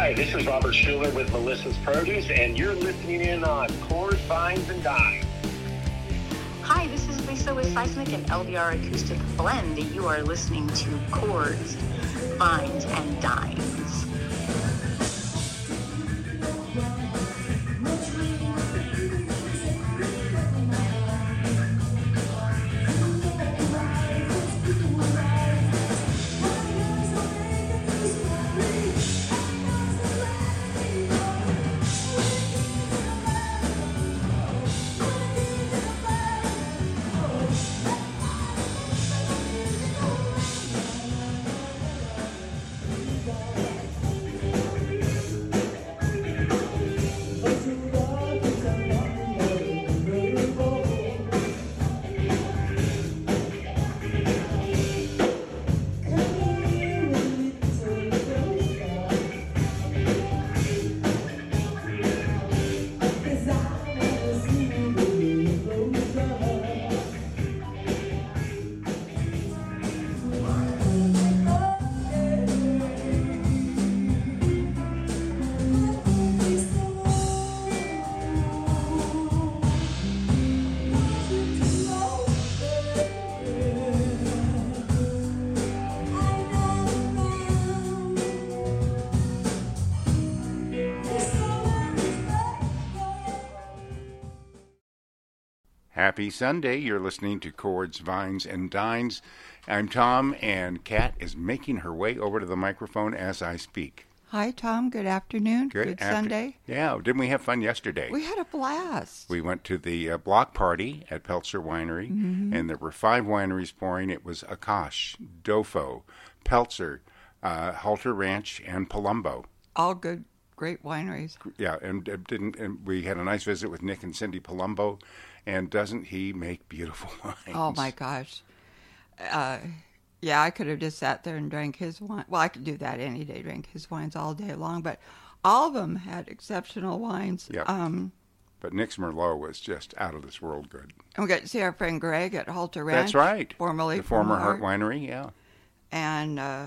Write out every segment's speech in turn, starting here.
Hi, this is Robert Schueller with Melissa's Produce, and you're listening in on Chords, Vines, and Dines. Hi, this is Lisa with Seismic and LDR Acoustic Blend. You are listening to Chords, Vines, and Dines. Happy Sunday. You're listening to Chords, Vines, and Dines. I'm Tom, and Kat is making her way over to the microphone as I speak. Hi, Tom. Good afternoon. Good, after- Sunday. Yeah, didn't we have fun yesterday? We had a blast. We went to the uh, block party at Peltzer Winery, Mm-hmm. and there were five wineries pouring. It was Akash, Dofo, Peltzer, uh, Halter Ranch, and Palumbo. All good, great wineries. Yeah, and uh, didn't and we had a nice visit with Nick and Cindy Palumbo, and doesn't he make beautiful wines? Oh my gosh. Uh, yeah, I could have just sat there and drank his wine. Well, I could do that any day, drink his wines all day long. But all of them had exceptional wines. Yep. Um, But Nick's Merlot was just out of this world good. and we got to see our friend Greg at Halter Ranch. That's right. Formerly the former Hart. Winery. Yeah. and uh,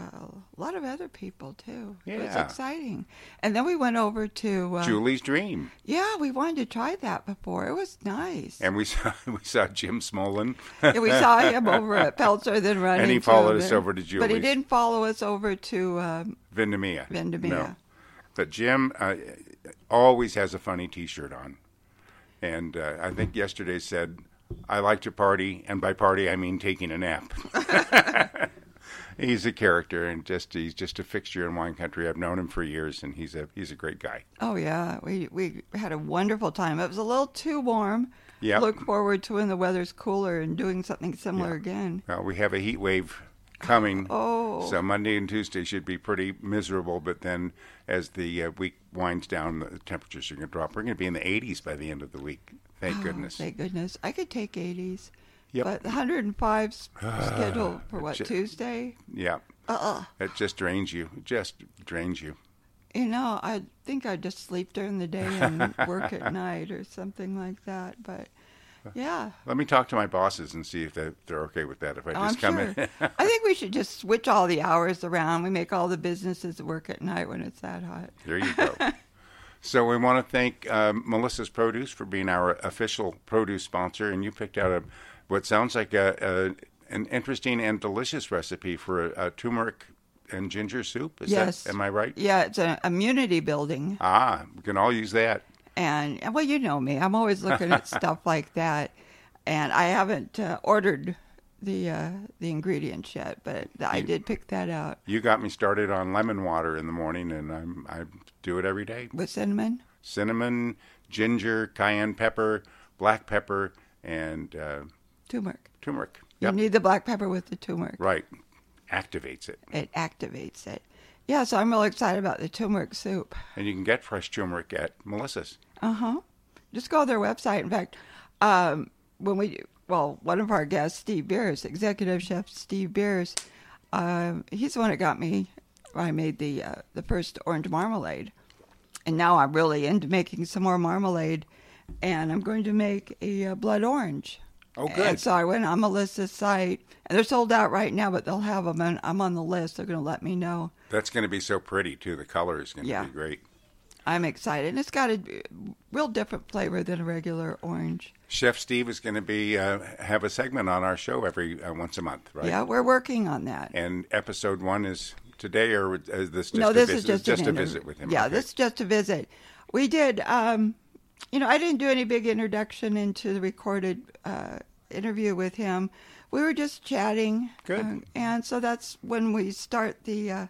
a lot of other people too. It was exciting. And then we went over to uh, Julie's Dream, Yeah, we wanted to try that before. It was nice. and we saw we saw Jim Smolin. Yeah, we saw him over at Peltzer, then run And he followed us there. over to Julie's. But he didn't follow us over to. Um, Vindemia. Vindemia. No. But Jim uh, always has a funny T-shirt on, and uh, I think yesterday said, "I like to party, and by party I mean taking a nap." he's a character, and just he's just a fixture in wine country. I've known him for years, and he's a he's a great guy. oh yeah, we we had a wonderful time. It was a little too warm. Yeah. Look forward to when the weather's cooler and doing something similar Yeah. again. Well, we have a heat wave coming. Oh. So Monday and Tuesday should be pretty miserable, but then as the uh, week winds down, the temperatures are going to drop. We're going to be in the 80s by the end of the week. Thank Oh, goodness. Thank goodness. I could take 80s. Yep. But 105 's scheduled for what Ju- Tuesday? Yeah. Uh-uh. It just drains you. It just drains you. You know, I think I'd just sleep during the day and work at night or something like that. But yeah, Let me talk to my bosses and see if they, they're okay with that. If I Oh, just I'm come sure. in. I think we should just switch all the hours around. We make all the businesses work at night when it's that hot. there you go. so we want to thank um, Melissa's Produce for being our official produce sponsor, and you picked out a what sounds like a, a an interesting and delicious recipe for a, a turmeric and ginger soup. Is yes. that, am I right? Yeah, it's an immunity building. Ah, we can all use that. And, well, you know me. I'm always looking at stuff like that. And I haven't uh, ordered the uh, the ingredients yet, but I You- did pick that out You got me started on lemon water in the morning, and I'm I do it every day. with cinnamon. Cinnamon, ginger, cayenne pepper, black pepper, and uh, Turmeric. turmeric. You Yep, need the black pepper with the turmeric. right. Activates it, It activates it. Yeah, so I'm really excited about the turmeric soup. and you can get fresh turmeric at Melissa's. Uh huh. Just go to their website. In fact, um, when we well, one of our guests, Steve Bearse, executive chef Steve Bearse, um, he's the one that got me. I made the uh, the first orange marmalade, and now I'm really into making some more marmalade, and I'm going to make a uh, blood orange. Oh, And so I went on Melissa's site, and they're sold out right now, but they'll have them, and I'm on the list. They're going to let me know. That's going to be so pretty too. The color is going to Yeah. be great. I'm excited. And it's got a real different flavor than a regular orange. Chef Steve is going to be uh, have a segment on our show every uh, once a month, right? Yeah, we're working on that. And episode one is today, or is this just no, a this visit? is just just a visit with him. Yeah, Okay. this is just a visit. We did. Um, you know, I didn't do any big introduction into the recorded uh, interview with him. We were just chatting. Good. uh, and so that's when we start the uh,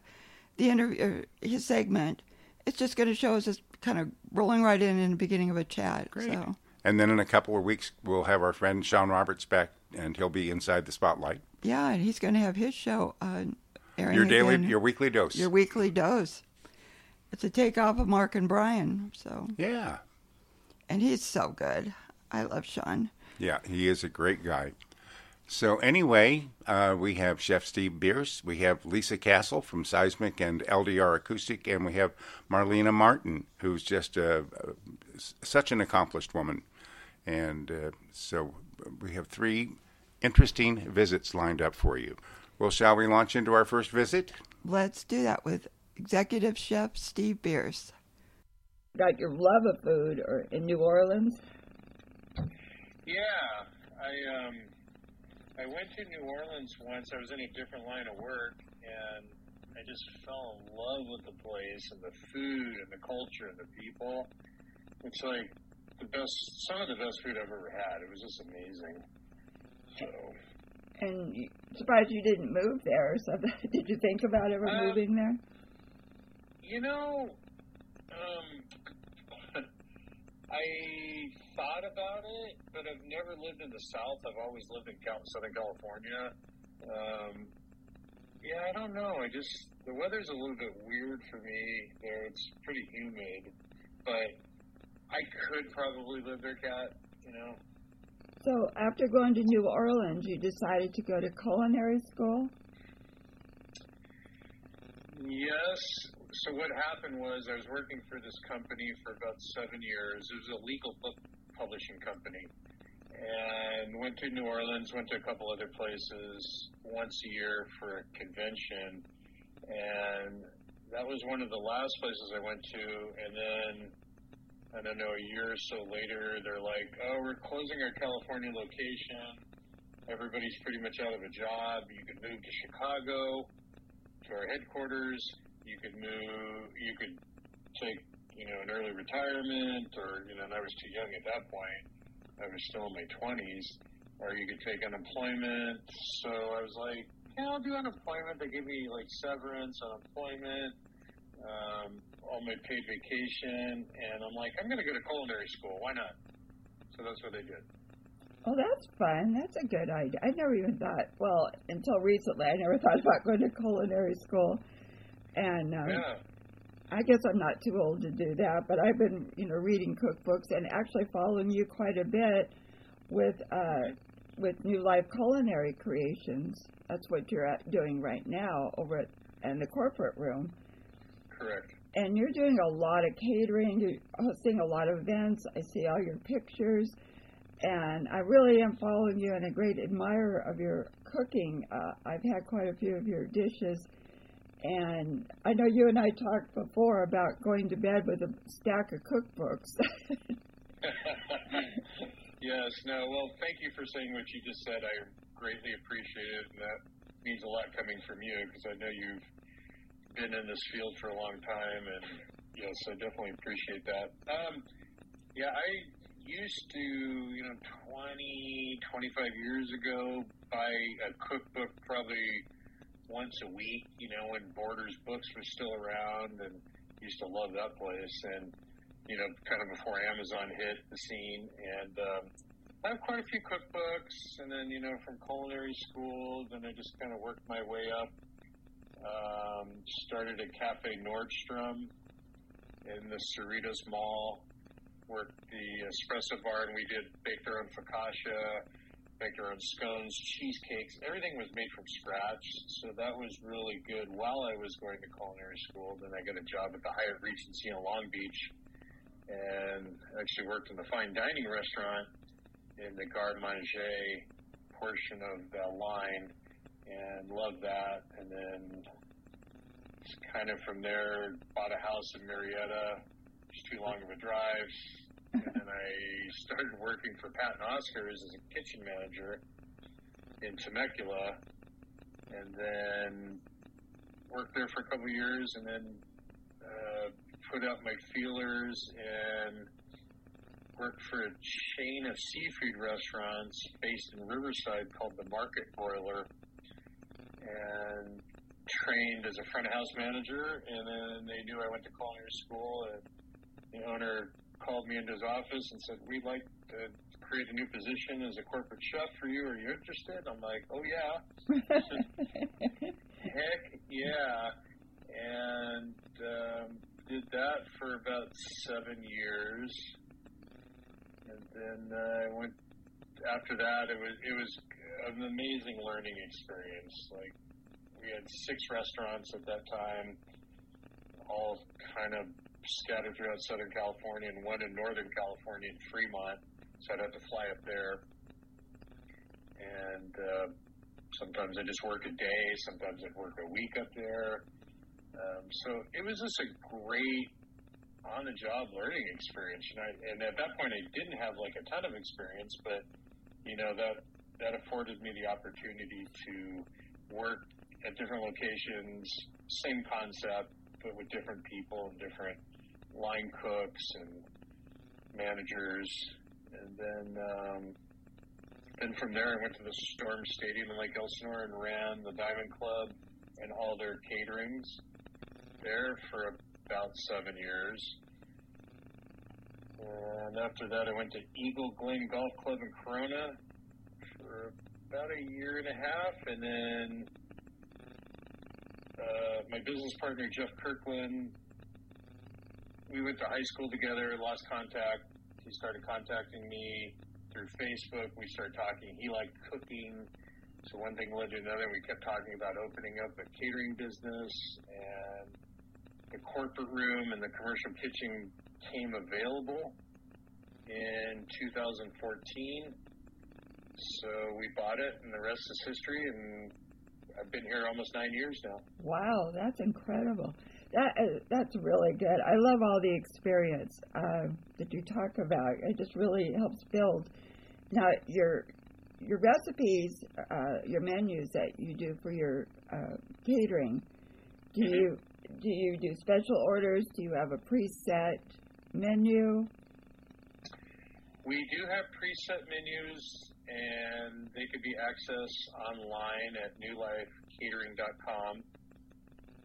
the interview, uh, his segment. It's just going to show us just kind of rolling right in in the beginning of a chat. Great. So And then in a couple of weeks, we'll have our friend Sean Roberts back, and he'll be inside the spotlight. yeah, and he's going to have his show on airing Your daily, again. your weekly dose. your weekly dose. It's a takeoff of Mark and Brian. So yeah, and he's so good. I love Sean. yeah, he is a great guy. So anyway, uh, we have Chef Steve Bearse, we have Lisa Castle from Seismic and LDR Acoustic, and we have Marlena Martin, who's just a, a- such an accomplished woman. And uh, so we have three interesting visits lined up for you. Well, shall we launch into our first visit? Let's do that with executive chef Steve Bearse. got your love of food or in New Orleans? Yeah, I um, I went to New Orleans once. I was in a different line of work, and I just fell in love with the place and the food and the culture and the people. It's like the best, some of the best food I've ever had. It was just amazing. So, And you, surprised you didn't move there or something. Did you think about ever Uh, moving there? you know, um, I thought about it, but I've never lived in the South. I've always lived in Southern California. Um, yeah, I don't know. I just the weather's a little bit weird for me there. It's pretty humid, but I could probably live there, Cat. You know. So after going to New Orleans, you decided to go to culinary school? Yes. So what happened was I was working for this company for about seven years. It was a legal book publishing company, and went to New Orleans, went to a couple other places once a year for a convention, and that was one of the last places I went to. And then I don't know, a year or so later, they're like, "Oh, we're closing our California location. Everybody's pretty much out of a job. You can move to Chicago." to our headquarters. You could move. You could take, you know, an early retirement, or you know, and I was too young at that point. I was still in my twenties. Or you could take unemployment. So I was like, yeah, I'll do unemployment. They give me like severance, unemployment, um, all my paid vacation, and I'm like, I'm going to go to culinary school. Why not? So that's what I did. Oh, that's fun. That's a good idea. I never even thought, well, until recently, I never thought about going to culinary school. And um, Yeah. I guess I'm not too old to do that, but I've been, you know, reading cookbooks and actually following you quite a bit with uh, with New Life Culinary Creations. That's what you're at doing right now over at in the corporate room. Correct. And you're doing a lot of catering. You're hosting a lot of events. I see all your pictures, and I really am following you and a great admirer of your cooking. Uh, I've had quite a few of your dishes, and I know you and I talked before about going to bed with a stack of cookbooks. yes, no, well, thank you for saying what you just said. I greatly appreciate it, and that means a lot coming from you because I know you've been in this field for a long time, and yes, I definitely appreciate that. Um, yeah, I used to, you know, 20, 25 years ago, buy a cookbook probably once a week, you know, when Borders Books was still around, and used to love that place, and you know, kind of before Amazon hit the scene. And um, I have quite a few cookbooks, and then you know, from culinary school, then I just kind of worked my way up. Um, started at Cafe Nordstrom in the Cerritos Mall. Worked the espresso bar, and we did baked our own focaccia, baked our own scones, cheesecakes. Everything was made from scratch, so that was really good. While I was going to culinary school, then I got a job at the Hyatt Regency in Long Beach, and actually worked in the fine dining restaurant in the garde manger portion of the line, and loved that. And then kind of from there, bought a house in Murrieta. It's too long of a drive. And I started working for Pat and Oscars as a kitchen manager in Temecula, and then worked there for a couple years, and then uh, put out my feelers and worked for a chain of seafood restaurants based in Riverside called the Market Broiler, and trained as a front of house manager. And then they knew I went to culinary school, and the owner called me into his office and said, "We'd like to create a new position as a corporate chef for you. Are you interested?" I'm like, "Oh yeah." Heck yeah. And um, did that for about seven years. And then uh, I went after that. It was it was an amazing learning experience. Like we had six restaurants at that time, all kind of scattered throughout Southern California, and one in Northern California in Fremont. So I'd have to fly up there, and uh, sometimes I just work a day, sometimes I'd work a week up there. Um, so it was just a great on-the-job learning experience, and, I, and at that point I didn't have like a ton of experience, but you know that that afforded me the opportunity to work at different locations, same concept, but with different people and different line cooks and managers, and then. Um, then from there, I went to the Storm Stadium in Lake Elsinore and ran the Diamond Club and all their caterings there for about seven years. And after that, I went to Eagle Glen Golf Club in Corona for about a year and a half. And then uh, my business partner, Jeff Kirkland, we went to high school together, lost contact. He started contacting me through Facebook. We started talking. He liked cooking. So one thing led to another. We kept talking about opening up a catering business, and the corporate room and the commercial kitchen came available in 2014. So we bought it, and the rest is history. And I've been here almost nine years now. Wow, that's incredible. That uh, that's really good. I love all the experience uh, that you talk about. It just really helps build. Now your your recipes, uh, your menus that you do for your uh, catering. Do Mm-hmm. you do you do special orders? Do you have a preset menu? We do have preset menus, and they could be accessed online at newlifecatering.com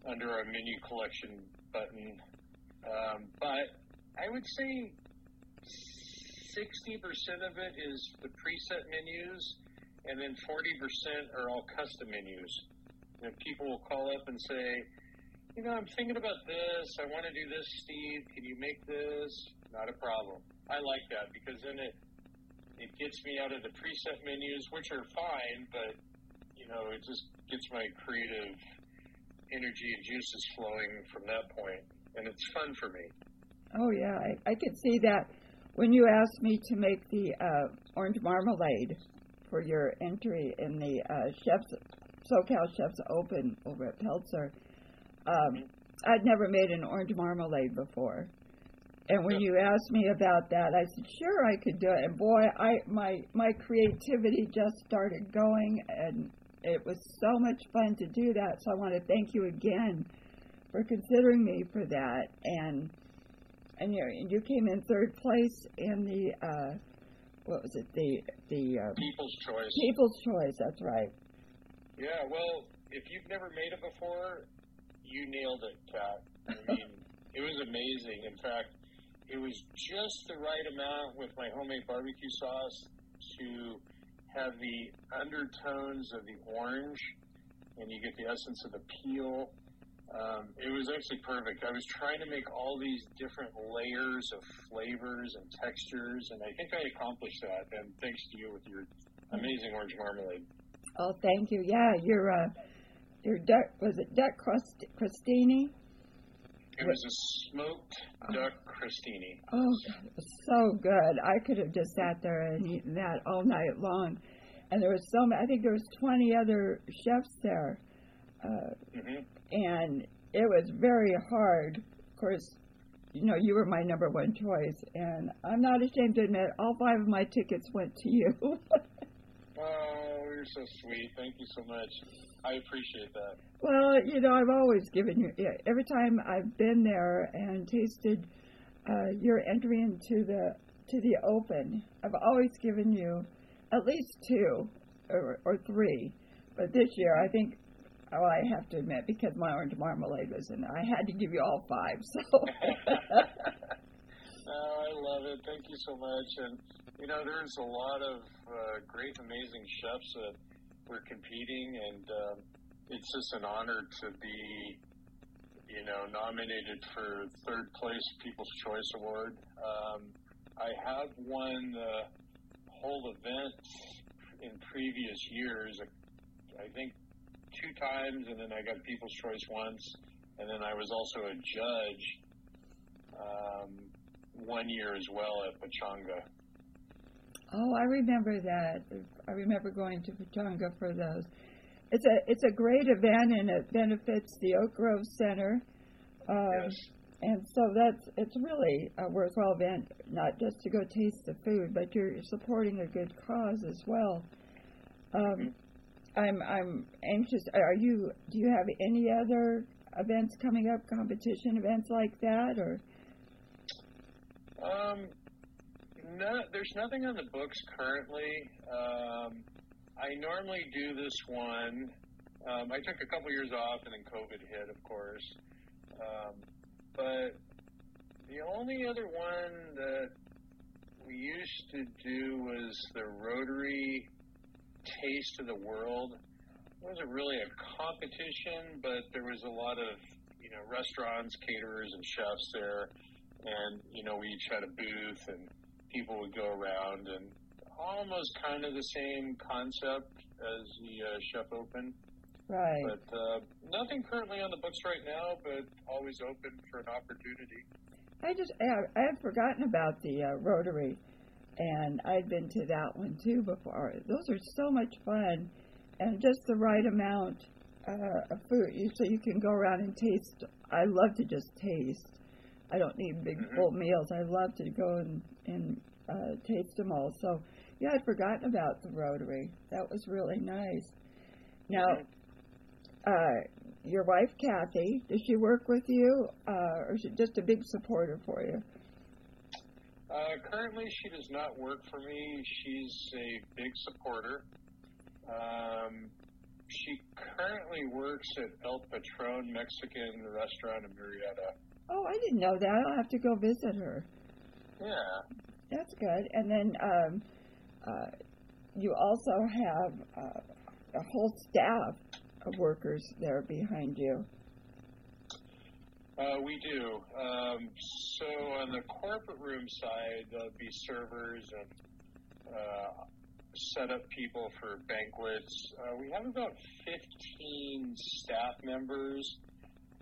under our menu collection button. Um, but I would say 60% of it is the preset menus, and then 40% are all custom menus. And people will call up and say, you know, I'm thinking about this. I want to do this, Steve. Can you make this? Not a problem. I like that because then it it gets me out of the preset menus, which are fine, but you know, it just gets my creative energy and juices flowing from that point, and it's fun for me. Oh yeah, I, I could see that when you asked me to make the uh, orange marmalade for your entry in the uh, chefs SoCal Chefs Open over at Peltzer. Um, I'd never made an orange marmalade before, and when you asked me about that, I said sure I could do it. And boy, I my my creativity just started going, and it was so much fun to do that. So I want to thank you again for considering me for that and and you you came in third place in the uh, what was it the the uh, People's choice. People's Choice. That's right. Yeah, well, if you've never made it before, you nailed it, Kat. I mean, it was amazing. In fact, it was just the right amount with my homemade barbecue sauce to have the undertones of the orange, and you get the essence of the peel. Um, it was actually perfect. I was trying to make all these different layers of flavors and textures, and I think I accomplished that. And thanks to you with your amazing orange marmalade. Oh, thank you. Yeah, your uh, your duck was it duck crust? It was a smoked duck crostini. Oh, it was so good. I could have just sat there and eaten that all night long. And there was so many, I think there was 20 other chefs there. Uh, hmm and it was very hard. Of course, you know, you were my number one choice. And I'm not ashamed to admit, all five of my tickets went to you. Oh, you're so sweet. Thank you so much. I appreciate that. well, you know, I've always given you, yeah, every time I've been there and tasted uh, your entry into the to the open, I've always given you at least two or, or three. But this year, I think, oh, I have to admit, because my orange marmalade was in there, I had to give you all five. So, Oh, I love it. Thank you so much. And you know, there's a lot of uh, great, amazing chefs that were competing, and um, it's just an honor to be, you know, nominated for third place People's Choice Award. Um, I have won the whole event in previous years. I think two times, and then I got People's Choice once, and then I was also a judge. Um, one year as well at Pechanga. Oh, I remember that. I remember going to Pechanga for those. It's a it's a great event, and it benefits the Oak Grove Center. Um, Yes. And so that's it's really a worthwhile event, not just to go taste the food, but you're supporting a good cause as well. Um, I'm I'm anxious. Are you? Do you have any other events coming up? Competition events like that, or Um, no, there's nothing on the books currently. Um, I normally do this one. Um, I took a couple years off, and then COVID hit, of course. Um, but the only other one that we used to do was the Rotary Taste of the World. It wasn't really a competition, but there was a lot of you know restaurants, caterers, and chefs there and you know we each had a booth and people would go around and almost kind of the same concept as the uh, chef open right? but uh, nothing currently on the books right now but always open for an opportunity I just I, I had forgotten about the uh, Rotary, and I'd been to that one too before. Those are so much fun, and just the right amount uh, of food, you, so you can go around and taste. I love to just taste. I don't need big Mhm. full meals. I love to go and and uh, taste them all. So yeah, I'd forgotten about the Rotary. That was really nice. Now, uh, your wife Kathy, does she work with you, uh, or is she just a big supporter for you? uh, currently she does not work for me she's a big supporter um, she currently works at El Patron Mexican restaurant in Murrieta Oh, I didn't know that. I'll have to go visit her. Yeah That's good. And then um, uh, you also have uh, a whole staff of workers there behind you. Uh, we do. Um, so on the corporate room side, there'll be servers and uh, set up people for banquets. Uh, we have about 15 staff members,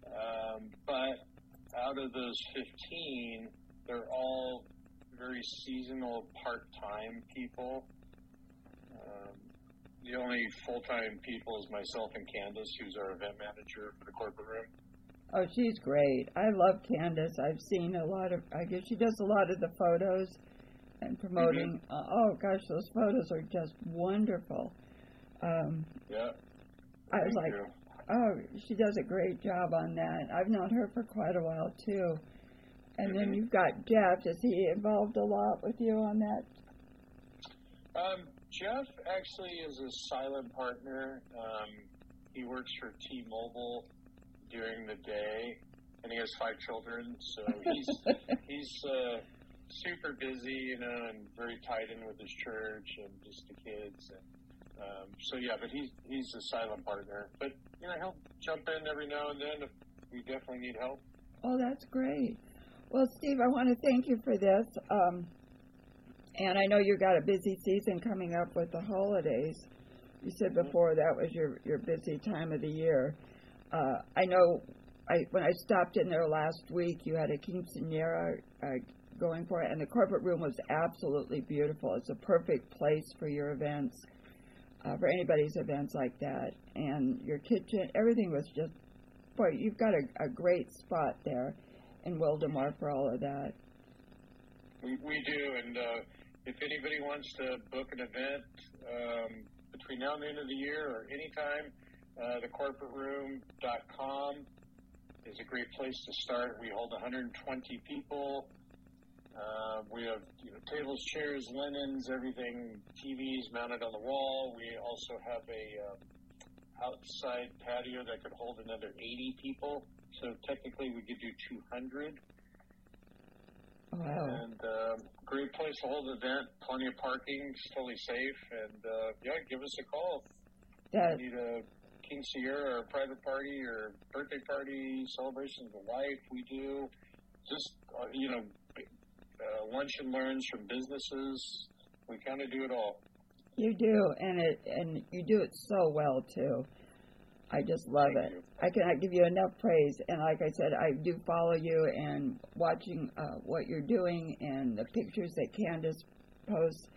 um, but out of those 15, they're all very seasonal part-time people. Um, the only full-time people is myself and Candace, who's our event manager for the corporate room. Oh, she's great. I love Candace. I've seen a lot of. I guess she does a lot of the photos and promoting. Uh, oh gosh, those photos are just wonderful. Um, Yeah. I was Thank like, you. oh, she does a great job on that. I've known her for quite a while too. And then you've got Jeff. Is he involved a lot with you on that? Um, Jeff actually is a silent partner. Um, he works for T-Mobile during the day, and he has five children. So he's he's uh, super busy, you know, and very tied in with his church and just the kids. And, um, so yeah, but he's he's a silent partner. But you know, he'll jump in every now and then if we definitely need help. Oh, that's great. Well, Steve, I want to thank you for this. Um, and I know you got a busy season coming up with the holidays. You said before that was your your busy time of the year. Uh, I know I when I stopped in there last week, you had a quinceanera uh, going for it, and the corporate room was absolutely beautiful. It's a perfect place for your events, uh, for anybody's events like that. And your kitchen, everything was just, boy, you've got a, a great spot there in Wildomar for all of that. We, we do, and uh, if anybody wants to book an event um, between now and the end of the year or anytime, uh, thecorporateroom.com is a great place to start. We hold 120 people. Uh, we have you know, tables, chairs, linens, everything, TVs mounted on the wall. We also have a uh, outside patio that could hold another 80 people. So technically, we could do 200. Wow. And um, great place to hold an event. Plenty of parking. It's totally safe. And uh, yeah, give us a call. That, If you need a quinceañera or a private party or birthday party, celebration of the life, we do. Just uh, you know, uh, lunch and learns from businesses. We kind of do it all. You do, and it and you do it so well too. I just love Thank it. you. I cannot give you enough praise. And like I said, I do follow you and watching uh, what you're doing and the pictures that Candace posts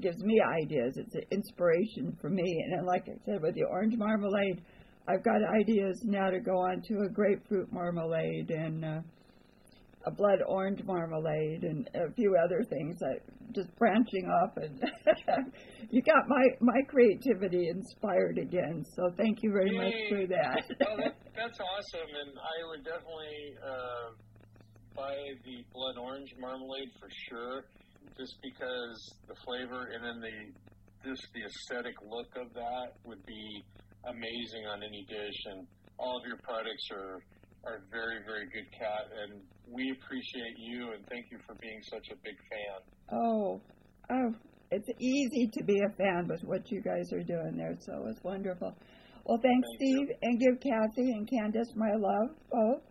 gives me ideas. It's an inspiration for me. And like I said, with the orange marmalade, I've got ideas now to go on to a grapefruit marmalade and uh, a blood orange marmalade and a few other things that just branching off and you got my my creativity inspired again. So thank you very much for that. Well, that, that's awesome, and I would definitely uh, buy the blood orange marmalade for sure, just because the flavor and then the just the aesthetic look of that would be amazing on any dish, and all of your products are are very very good, cat, and we appreciate you and thank you for being such a big fan. oh oh it's easy to be a fan with what you guys are doing there so it's wonderful well thanks Thank you. steve and give kathy and candace my love both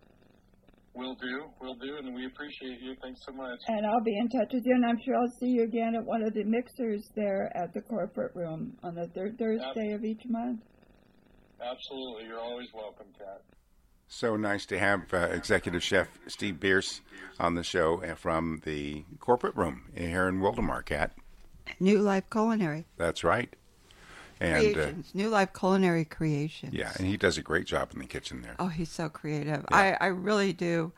Will do, will do, and we appreciate you. Thanks so much. and i'll be in touch with you and i'm sure i'll see you again at one of the mixers there at the corporate room on the third thursday of each month Absolutely, you're always welcome, Kat. So nice to have uh, Executive Chef Steve Bearse on the show uh, from the corporate room here in Wildomar, Cat. New Life Culinary That's right. And uh, New Life Culinary Creations. yeah, and he does a great job in the kitchen there. Oh, he's so creative. Yeah. I, I really do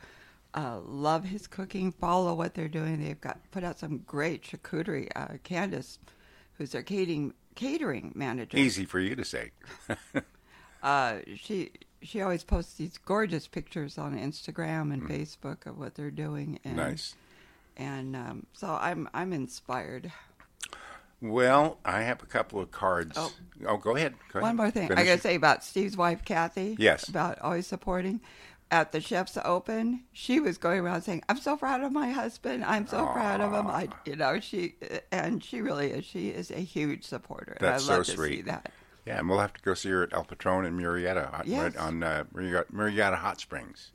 uh, love his cooking. Follow what they're doing. They've got put out some great charcuterie. Uh, Candace, who's their catering catering manager, Easy for you to say. uh, she she always posts these gorgeous pictures on Instagram and Facebook of what they're doing. And, Mm. nice. And um, so I'm I'm inspired. Well, I have a couple of cards. Oh. Oh, go ahead. Go One ahead. more thing I gotta say about Steve's wife Kathy. Yes. About always supporting. At the Chef's Open, she was going around saying, "I'm so proud of my husband. I'm so proud of him." I, you know, she and she really is. She is a huge supporter. That's and I love so to sweet. see that. Yeah, and we'll have to go see her at El Patron in Murrieta, Yes. right on uh, Murrieta, Murrieta Hot Springs.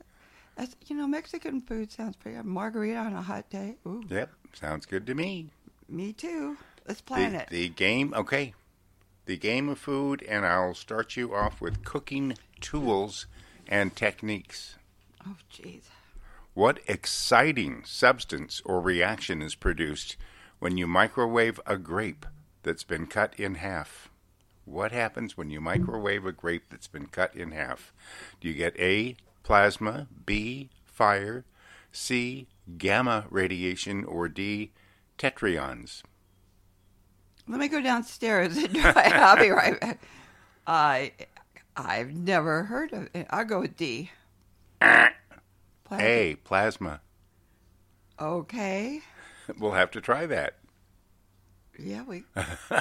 That's, you know, Mexican food sounds pretty. good. Margarita on a hot day. Ooh, Yep, sounds good to me. me too. Let's plan the, it. the game, okay. The game of food, and I'll start you off with cooking tools and techniques. oh, jeez. What exciting substance or reaction is produced when you microwave a grape that's been cut in half? What happens when you microwave a grape that's been cut in half? Do you get A, plasma, B, fire, C, gamma radiation, or D, tetrions? Let me go downstairs and try. I'll be right back. I I've never heard of it. I'll go with D. Plasma. A, plasma. Okay. We'll have to try that. Yeah, we.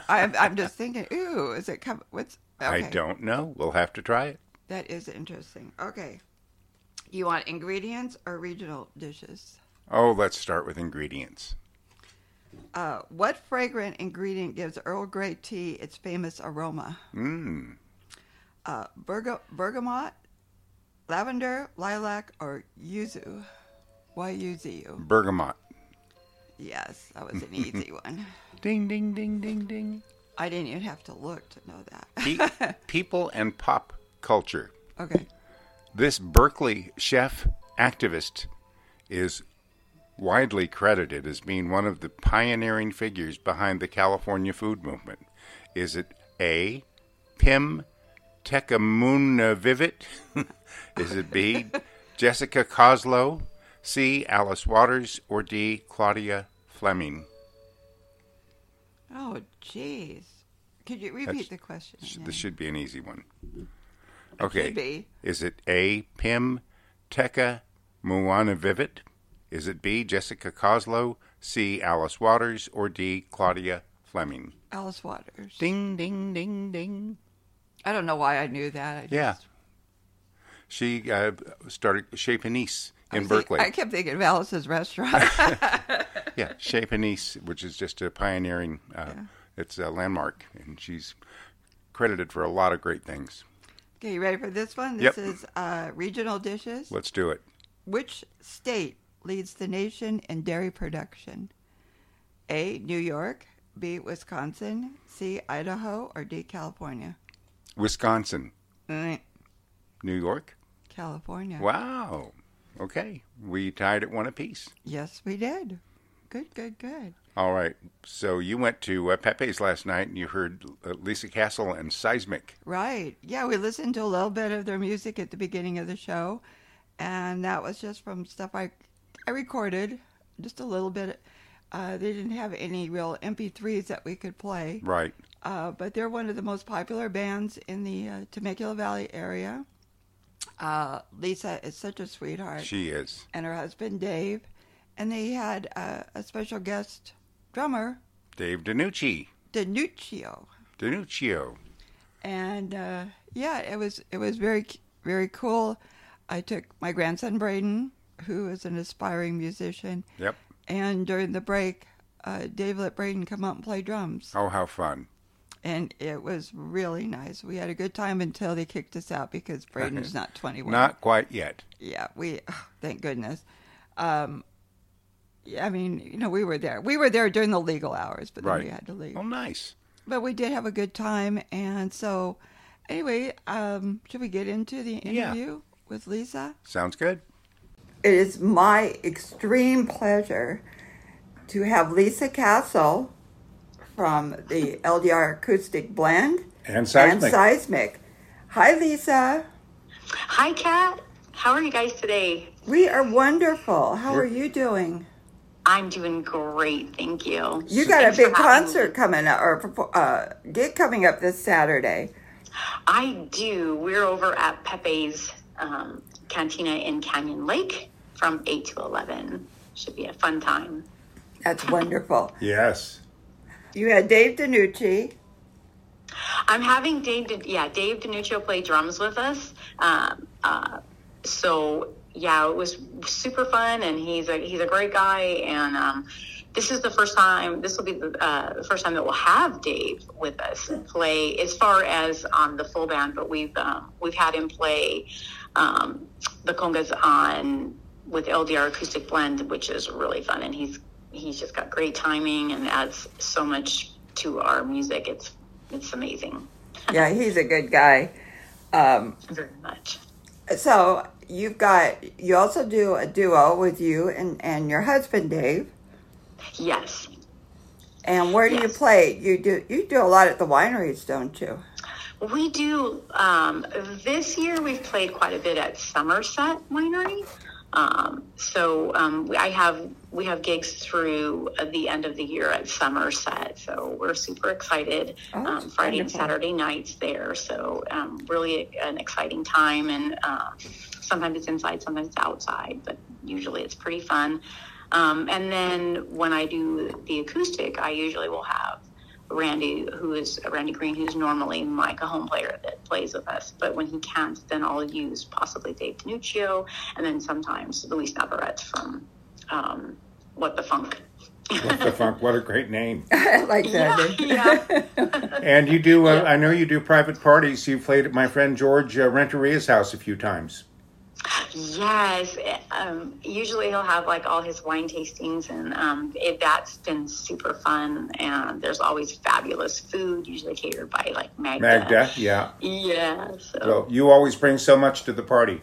I'm, I'm just thinking. Ooh, is it come? What's? Okay. I don't know. We'll have to try it. That is interesting. Okay. You want ingredients or regional dishes? Oh, let's start with ingredients. Uh, what fragrant ingredient gives Earl Grey tea its famous aroma? Mmm. Uh, berga- bergamot, lavender, lilac, or yuzu? Why yuzu? Bergamot. Yes, that was an easy one. Ding, ding, ding, ding, ding. I didn't even have to look to know that. Pe- people and pop culture. okay. This Berkeley chef activist is widely credited as being one of the pioneering figures behind the California food movement. Is it A. Pim Tekamunavivit? Is it B. Jessica Koslow? C. Alice Waters? Or D. Claudia Fleming? Oh, jeez. Could you repeat That's- the question? Again? This should be an easy one. Okay. Is it A. Pim Teka Muanavivit? Is it B. Jessica Koslow? C. Alice Waters? Or D. Claudia Fleming? Alice Waters. Ding, ding, ding, ding. I don't know why I knew that. I Yeah. just- She uh, started Chez Panisse I in think- Berkeley. I kept thinking of Alice's restaurant. yeah, Chez Panisse, which is just a pioneering. Uh, Yeah. It's a landmark, and she's credited for a lot of great things. okay, you ready for this one? This Yep. is uh, regional dishes. Let's do it. Which state leads the nation in dairy production? A. New York. B. Wisconsin. C. Idaho. Or D. California. Wisconsin, Mm, New York. California. Wow. Okay, we tied at one apiece. Yes, we did. Good, good, good. All right. So you went to uh, Pepe's last night, and you heard uh, Lisa Castle and Seismic. Right. Yeah, we listened to a little bit of their music at the beginning of the show, and that was just from stuff I I recorded, just a little bit. Uh, they didn't have any real MP3s that we could play, Right. uh, but they're one of the most popular bands in the uh, Temecula Valley area. Uh, Lisa is such a sweetheart, She is. and her husband Dave, and they had uh, a special guest drummer, Dave DiNucci. Danuccio. DiNuccio. and uh, yeah, it was it was very very cool. I took my grandson Braden, who is an aspiring musician, Yep. and during the break, uh, Dave let Braden come up and play drums, Oh, how fun. and it was really nice. We had a good time until they kicked us out because Braden's not twenty one. Not quite yet. yeah, we thank goodness. Um, I mean, you know, we were there. We were there during the legal hours, but then Right. we had to leave. Oh, nice. but we did have a good time and so anyway um should we get into the Yeah. interview with lisa Sounds good. it is my extreme pleasure to have lisa castle from the ldr acoustic blend And Seismic. and seismic hi lisa Hi, Kat. How are you guys today? we are wonderful how are you doing I'm doing great, thank you. you got a Thanks for big concert coming up or uh gig coming up this saturday I do. We're over at Pepe's um, Cantina in Canyon Lake from 8 to 11. Should be a fun time. that's wonderful Yes. you had dave danucci I'm having Dave, De- yeah, Dave Danuccio play drums with us. Um, uh, so yeah, it was super fun, and he's a he's a great guy. And um, this is the first time. This will be the, uh, the first time that we'll have Dave with us play as far as on the full band. But we've um, we've had him play um, the congas on with LDR acoustic blend, which is really fun. And he's he's just got great timing and adds so much to our music. It's it's amazing. yeah he's a good guy um Very much. So you've got you also do a duo with you and and your husband Dave. Yes. And where do you play? You do you do a lot at the wineries, don't you? We do. Um, this year we've played quite a bit at Somerset Winery. Um, so um, we- I have we have gigs through uh, the end of the year at Somerset. So we're super excited. Oh, um, Friday and. Saturday nights there. So um, really an exciting time. And uh, sometimes it's inside, sometimes it's outside, but usually it's pretty fun. Um, and then when I do the acoustic, I usually will have Randy, who is Randy Green, who's normally like a home player that plays with us. But when he can't, then I'll use possibly Dave Danuccio, and then sometimes Luis Navarrete from um, What the Funk. What the funk? What a great name. I like that. Yeah, And you do, uh, I know you do private parties. You played at my friend George uh, Renteria's house a few times. Yes. Um, usually he'll have like all his wine tastings, and um, it, that's been super fun. And there's always fabulous food, usually catered by like Magda. Magda, yeah. Yeah. So. Well, you always bring so much to the party.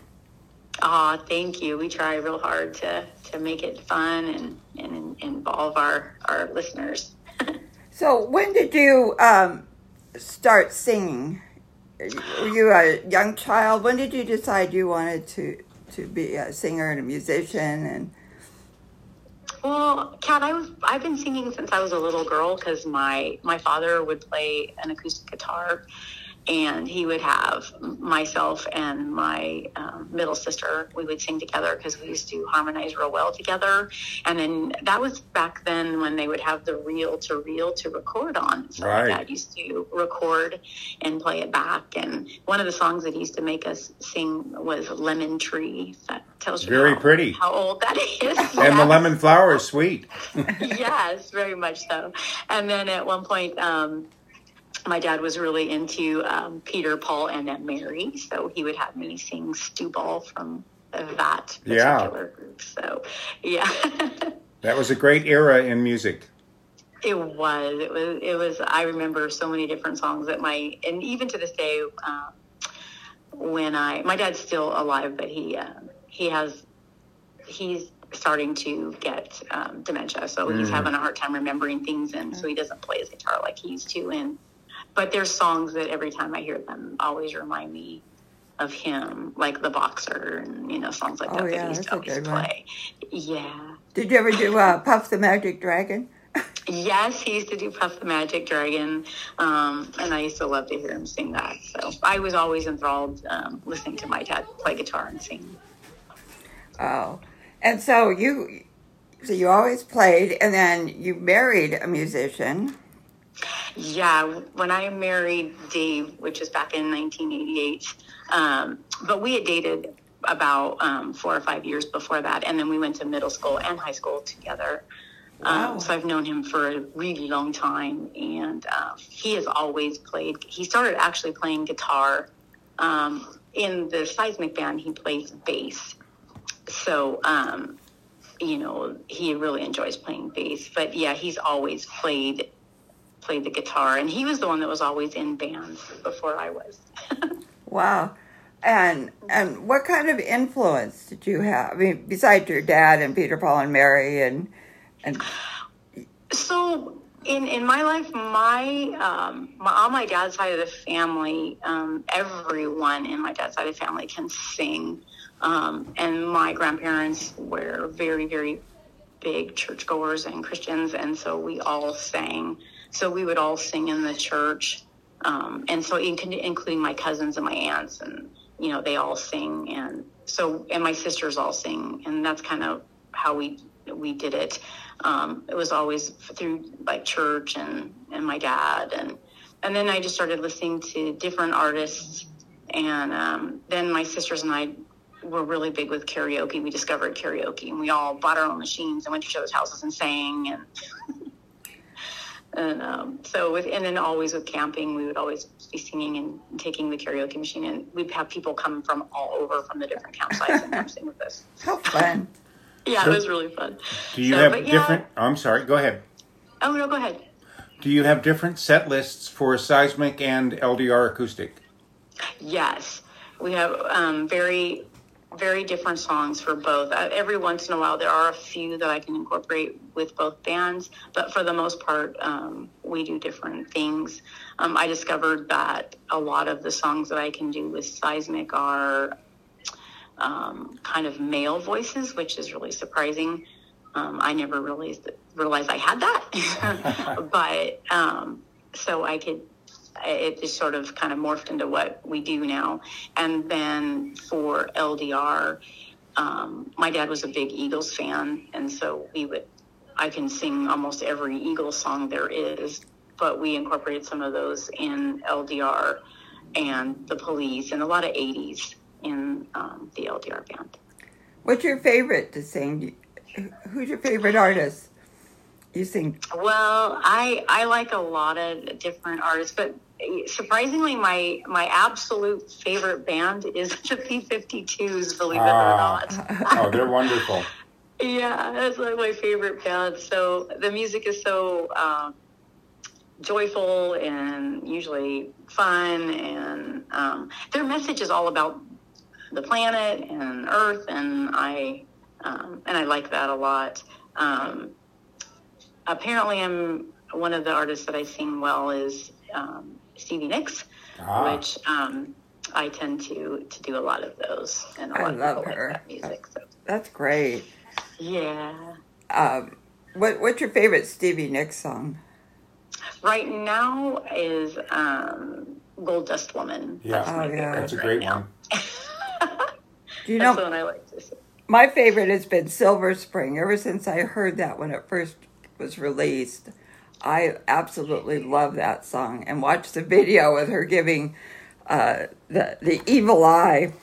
Aw, thank you. We try real hard to, to make it fun and, and involve our, our listeners. So, when did you um, start singing? Were you a young child? When did you decide you wanted to, to be a singer and a musician? And Well, Kat, I was I've been singing since I was a little girl because my my father would play an acoustic guitar, and he would have myself and my um, middle sister. We would sing together because we used to harmonize real well together. And then that was back then when they would have the reel to reel to record on. So Right. dad used to record and play it back. And one of the songs that he used to make us sing was "Lemon Tree." That tells you Very how, pretty. how old that is. And the lemon flower is sweet. yes, very much so. And then at one point, um, my dad was really into um, Peter, Paul, and Mary, so he would have me sing Stewball from that Yeah. particular group. So, yeah. That was a great era in music. It was. It was. It was. I remember so many different songs that my, and even to this day, um, when I, my dad's still alive, but he, um, he has, he's starting to get um, dementia, so he's Mm. having a hard time remembering things, and so he doesn't play his guitar like he used to. And but there's songs that every time I hear them, always remind me of him, like the boxer, and you know songs like Oh, that that yeah, he used to always one. play. Yeah. did you ever do uh, Puff the Magic Dragon? Yes, he used to do Puff the Magic Dragon, um, and I used to love to hear him sing that. So I was always enthralled um, listening to my dad play guitar and sing. Oh, and so you, so you always played, and then you married a musician. Yeah, when I married Dave, which was back in 1988, um, but we had dated about um, four or five years before that, and then we went to middle school and high school together. Wow. Um, so I've known him for a really long time, and uh, he has always played. He started actually playing guitar um, in the Seismic band. He plays bass, so um, you know he really enjoys playing bass. But yeah, he's always played played the guitar, and he was the one that was always in bands before I was. Wow. And and what kind of influence did you have? I mean, besides your dad and Peter, Paul, and Mary, and and So in in my life, my um, my on my dad's side of the family, um, everyone in my dad's side of the family can sing, um, and my grandparents were very very big churchgoers and Christians, and so we all sang. So we would all sing in the church, um, and so in, including my cousins and my aunts, and you know they all sing, and so and my sisters all sing, and that's kind of how we we did it. Um, it was always through like church and and my dad, and and then I just started listening to different artists, and um, then my sisters and I were really big with karaoke. We discovered karaoke, and we all bought our own machines and went to each other's houses and sang, and and um, so with and then always with camping, we would always be singing and taking the karaoke machine, and we'd have people come from all over from the different campsites and come sing with us. how fun! Yeah, So- it was really fun. Do you So, have but yeah. different? I'm sorry. Go ahead. Oh no, go ahead. Do you have different set lists for seismic and LDR acoustic? Yes, we have um, very, very different songs for both. Uh, every once in a while, there are a few that I can incorporate with both bands, but for the most part, um, we do different things. Um, I discovered that a lot of the songs that I can do with Seismic are um, kind of male voices, which is really surprising. Um, I never realized realized I had that, but um, so I could. It just sort of kind of morphed into what we do now. And then for LDR, um, my dad was a big Eagles fan, and so we would. I can sing almost every Eagles song there is, but we incorporated some of those in LDR and the Police and a lot of '80s in um, the LDR band. What's your favorite to sing? Who's your favorite artist? You sing. Well, I I like a lot of different artists, but surprisingly, my my absolute favorite band is the B-52s. Believe it or Ah. not. Oh, they're wonderful. Yeah, that's like my favorite band. So the music is so um, joyful and usually fun, and um, their message is all about the planet and Earth, and I um, and I like that a lot. Um, apparently, I'm one of the artists that I sing well is um, Stevie Nicks, Ah. which um, I tend to to do a lot of those, and a I lot of love people her. like that music. So That's great. yeah. Um, what what's your favorite Stevie Nicks song? Right now is um, Gold Dust Woman. Yeah. That's Oh, yeah. That's a great now. one. Do you That's know the one I like to sing. my favorite has been Silver Spring. Ever since I heard that when it first was released, I absolutely love that song and watch the video with her giving uh, the the evil eye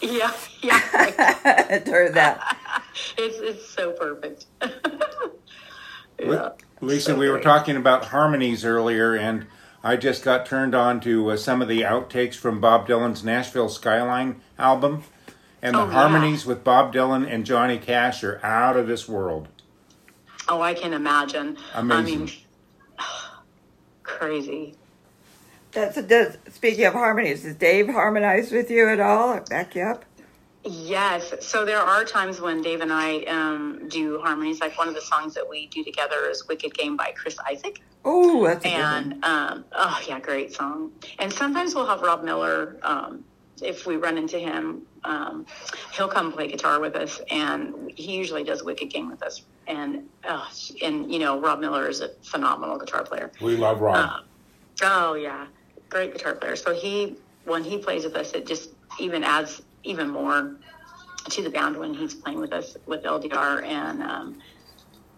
Yeah, yeah. to her that. it's it's so perfect. Yeah. Lisa, So we were talking about harmonies earlier, and I just got turned on to uh, some of the outtakes from Bob Dylan's Nashville Skyline album. And the Oh, yeah. harmonies with Bob Dylan and Johnny Cash are out of this world. Oh, I can imagine. I mean, crazy. That's a, does, speaking of harmonies. Does Dave harmonize with you at all? Or back you up? Yes. So there are times when Dave and I um, do harmonies. Like one of the songs that we do together is "Wicked Game" by Chris Isaak. Oh, that's a good one. and um, oh yeah, great song. And sometimes we'll have Rob Miller um, if we run into him. Um, he'll come play guitar with us, and he usually does Wicked Game with us. And uh, and you know Rob Miller is a phenomenal guitar player. We love Rob. Um, oh yeah, great guitar player. So he when he plays with us, it just even adds even more to the band when he's playing with us with LDR and. Um,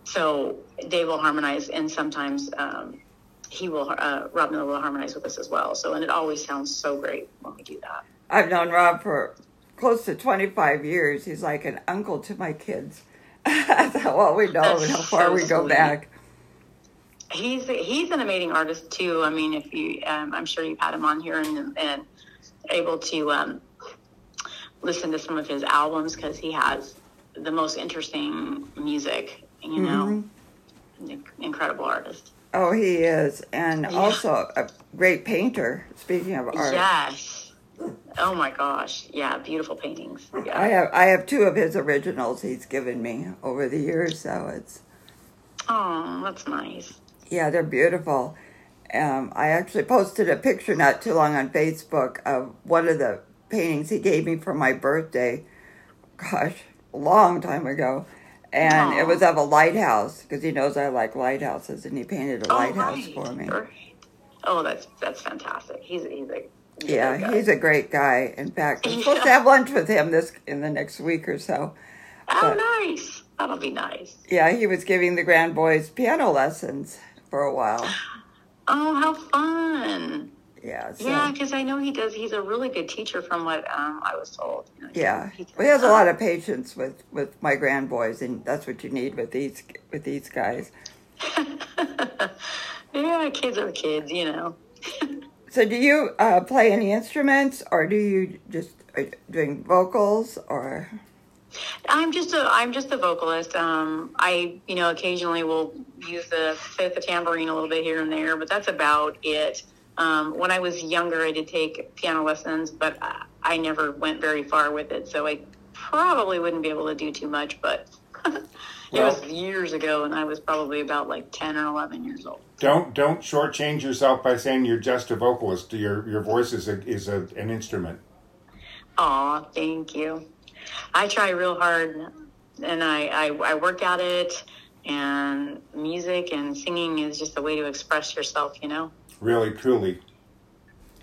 so Dave will harmonize, and sometimes um, he will. Uh, Rob Miller will harmonize with us as well. So, and it always sounds so great when we do that. I've known Rob for close to 25 years. He's like an uncle to my kids. That's how well we know That's and how far so we go sweet. back. He's he's an amazing artist too. I mean, if you, um, I'm sure you've had him on here and and able to um, listen to some of his albums because he has the most interesting music. You know, Inc- incredible artist. Oh, he is. And Yeah. also a great painter, speaking of art. Yes. Oh my gosh. Yeah, beautiful paintings. Yeah. I have I have two of his originals he's given me over the years, so it's Oh, that's nice. yeah, they're beautiful. Um, I actually posted a picture not too long on Facebook of one of the paintings he gave me for my birthday. Gosh, a long time ago. And it was of a lighthouse because he knows I like lighthouses, and he painted a Oh, lighthouse right. for me. Oh, that's that's fantastic. He's he's he's a Yeah, guy. he's a great guy. In fact, I'm Yeah. supposed to have lunch with him this in the next week or so. oh nice. That'll be nice. Yeah, he was giving the grand boys piano lessons for a while. Oh, how fun! Yeah, so, Yeah, because I know he does. He's a really good teacher, from what um, I was told. You know, yeah. he Well, he has a lot of patience with with my grand boys, and that's what you need with these with these guys. yeah, kids are kids, you know. So, do you uh, play any instruments, or do you just you doing vocals, or? I'm just a I'm just a vocalist. Um, I you know occasionally will use the the tambourine a little bit here and there, but that's about it. Um, when I was younger, I did take piano lessons, but I, I never went very far with it, so I probably wouldn't be able to do too much. But it was years ago, and I was probably about like ten or eleven years old. Don't don't shortchange yourself by saying you're just a vocalist. Your your voice is a, is a, an instrument. Aw, thank you. I try real hard, and I, I I work at it. And music and singing is just a way to express yourself, you know. Really, truly.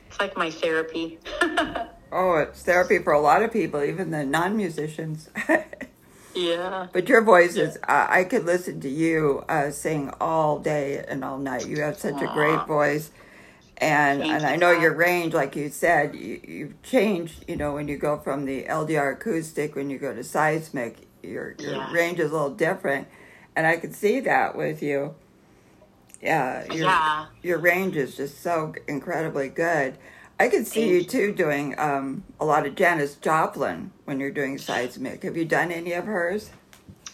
It's like my therapy. Oh, it's therapy for a lot of people, even the non-musicians. yeah. But your voice is, uh, I could listen to you uh, sing all day and all night. You have such a great voice. And, Thank and I know your range, like you said, you, you've changed, you know, when you go from the LDR acoustic, when you go to seismic, your, your Yeah. range is a little different. And I could see that with you. Yeah, your, Yeah. your range is just so incredibly good. I could see you too doing um, a lot of Janis Joplin when you're doing seismic. Have you done any of hers?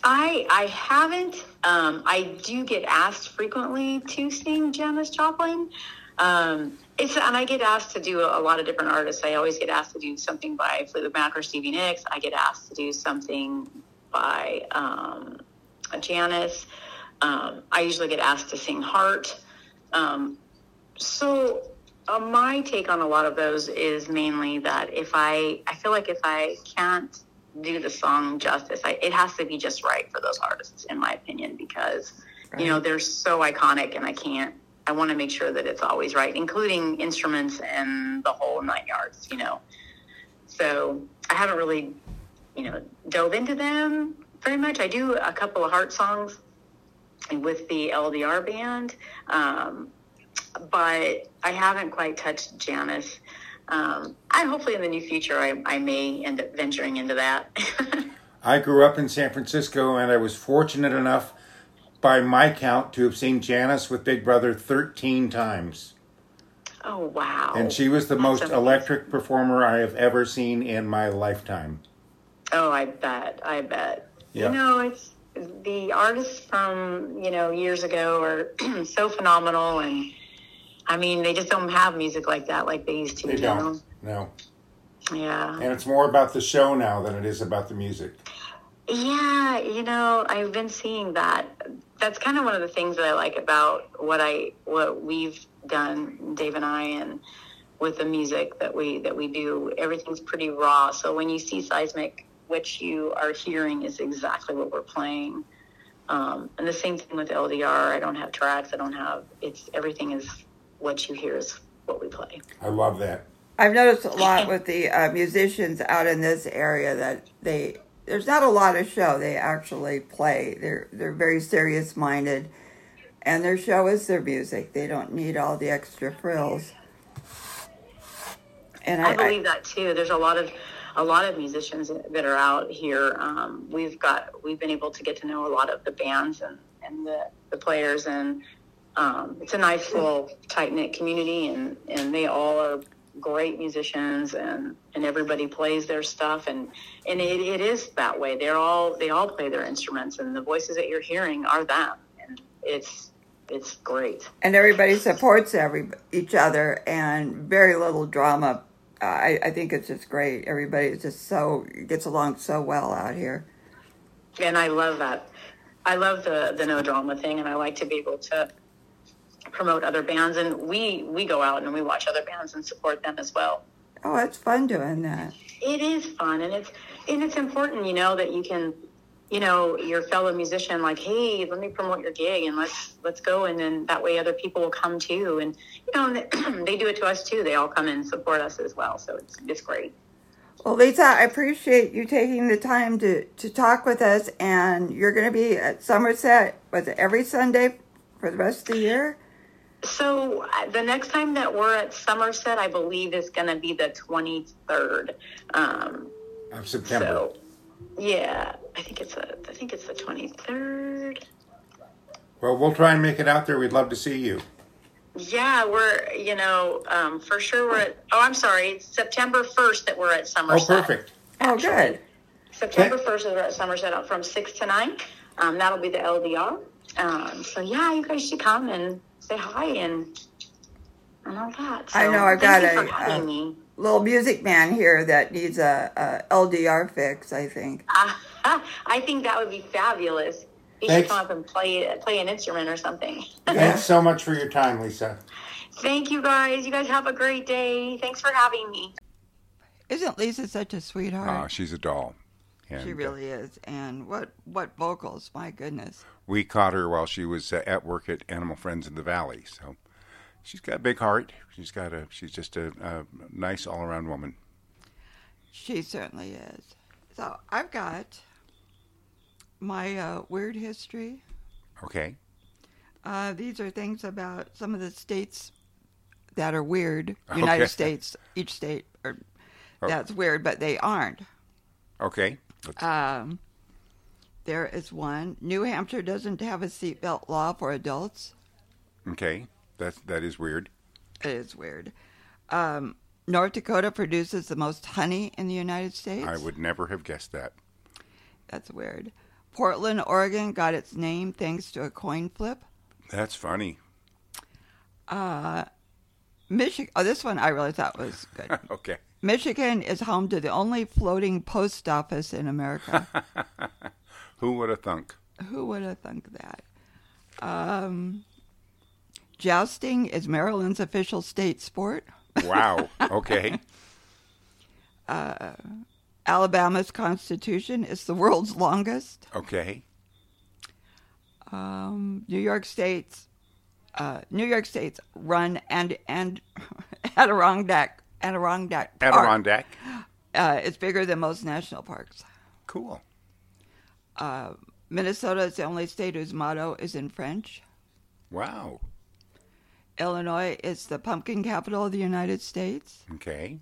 I I haven't. Um, I do get asked frequently to sing Janis Joplin. Um, it's and I get asked to do a, lot of different artists. I always get asked to do something by Fleetwood Mac or Stevie Nicks. I get asked to do something by um, Janis. Um, I usually get asked to sing Heart. Um, so uh, my take on a lot of those is mainly that if I I feel like if I can't do the song justice, I, it has to be just right for those artists, in my opinion, because right. you know they're so iconic, and I can't. I want to make sure that it's always right, including instruments and the whole nine yards. You know, so I haven't really, you know, dove into them very much. I do a couple of heart songs with the LDR band. Um, but I haven't quite touched Janis. Um, I hopefully in the near future I, I may end up venturing into that. I grew up in San Francisco, and I was fortunate enough, by my count, to have seen Janis with Big Brother thirteen times. Oh wow! And she was the That's most amazing. electric performer I have ever seen in my lifetime. Oh, I bet! I bet. Yeah. You know, it's the artists from you know years ago are so phenomenal and I mean, they just don't have music like that like they used to. They don't. Know? No. Yeah. And it's more about the show now than it is about the music. Yeah, you know, I've been seeing that. That's kind of one of the things that I like about what I what we've done, Dave and I, and with the music that we that we do. Everything's pretty raw. So when you see seismic, what you are hearing is exactly what we're playing. Um, and the same thing with LDR. I don't have tracks. I don't have. It's everything is what you hear is what we play. I love that. I've noticed a lot with the uh, musicians out in this area that they there's not a lot of show. They actually play. They're they're very serious minded, and their show is their music. They don't need all the extra frills. And I, I believe I, that too. There's a lot of a lot of musicians that are out here. Um, we've got we've been able to get to know a lot of the bands and and the, the players and um, it's a nice little tight knit community, and and they all are great musicians, and and everybody plays their stuff, and and it, it is that way. They're all they all play their instruments, and the voices that you're hearing are them, and it's it's great. And everybody supports every each other, and very little drama. I, I think it's just great. Everybody is just so gets along so well out here. And I love that. I love the the no drama thing, and I like to be able to promote other bands, and we we go out and we watch other bands and support them as well. Oh, it's fun doing that. It is fun, and it's and it's important, you know, that you can, you know, your fellow musician, like, hey, let me promote your gig, and let's let's go, and then that way other people will come too, and you know, they do it to us too. They all come and support us as well, so it's it's great. Well, Lisa, I appreciate you taking the time to, to talk with us, and you're going to be at Somerset, was it every Sunday for the rest of the year? So uh, the next time that we're at Somerset, I believe is going to be the 23rd um, of September. So, yeah, I think it's a, I think it's the 23rd. Well, we'll try and make it out there. We'd love to see you. Yeah, we're you know um, for sure we're at. Oh, I'm sorry, it's September 1st that we're at Somerset. Oh, perfect. Oh, good. September 1st is we're at Somerset from six to nine. Um, that'll be the LDR. Um, so yeah, you guys should come and say hi and and all that. So I know I've got a, a little music man here that needs a, a LDR fix. I think. Uh, I think that would be fabulous. You Thanks. should come up and play play an instrument or something. Thanks so much for your time, Lisa. Thank you, guys. You guys have a great day. Thanks for having me. Isn't Lisa such a sweetheart? Oh, she's a doll. And, she really is. And what what vocals? My goodness. We caught her while she was uh, at work at Animal Friends in the Valley. So she's got a big heart. She's got a. She's just a, a nice all around woman. She certainly is. So I've got my uh, weird history. Okay. Uh, these are things about some of the states that are weird. United okay. States, each state, or oh. that's weird, but they aren't. Okay. Um, there is one. New Hampshire doesn't have a seatbelt law for adults. Okay, that's that is weird. It is weird. Um, North Dakota produces the most honey in the United States. I would never have guessed that. That's weird. Portland, Oregon got its name thanks to a coin flip. That's funny. Uh, Michigan. Oh, this one I really thought was good. okay. Michigan is home to the only floating post office in America. Who would have thunk? Who would have thunk that? Um, jousting is Maryland's official state sport. Wow. Okay. uh, Alabama's constitution is the world's longest. Okay. Um, New York State's uh, New York State's run and and Adirondack Adirondack Park, Adirondack. Uh, it's bigger than most national parks. Cool. Minnesota is the only state whose motto is in French. Wow. Illinois is the pumpkin capital of the United States, Okay.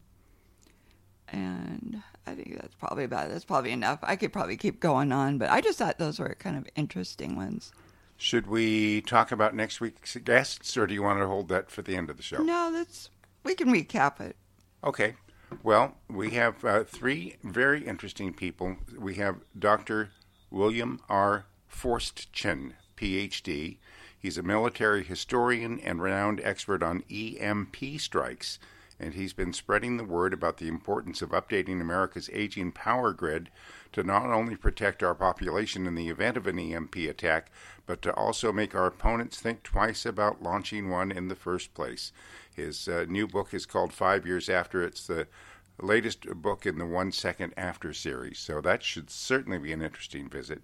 and I think that's probably about that's probably enough. I could probably keep going on, but I just thought those were kind of interesting ones. Should we talk about next week's guests, or do you want to hold that for the end of the show? No, that's we can recap it. Okay. Well, we have uh, three very interesting people. We have Dr. William R. Forstchen, PhD. He's a military historian and renowned expert on EMP strikes, and he's been spreading the word about the importance of updating America's aging power grid to not only protect our population in the event of an EMP attack, but to also make our opponents think twice about launching one in the first place. His uh, new book is called Five Years After. It's the latest book in the One Second After series, so that should certainly be an interesting visit.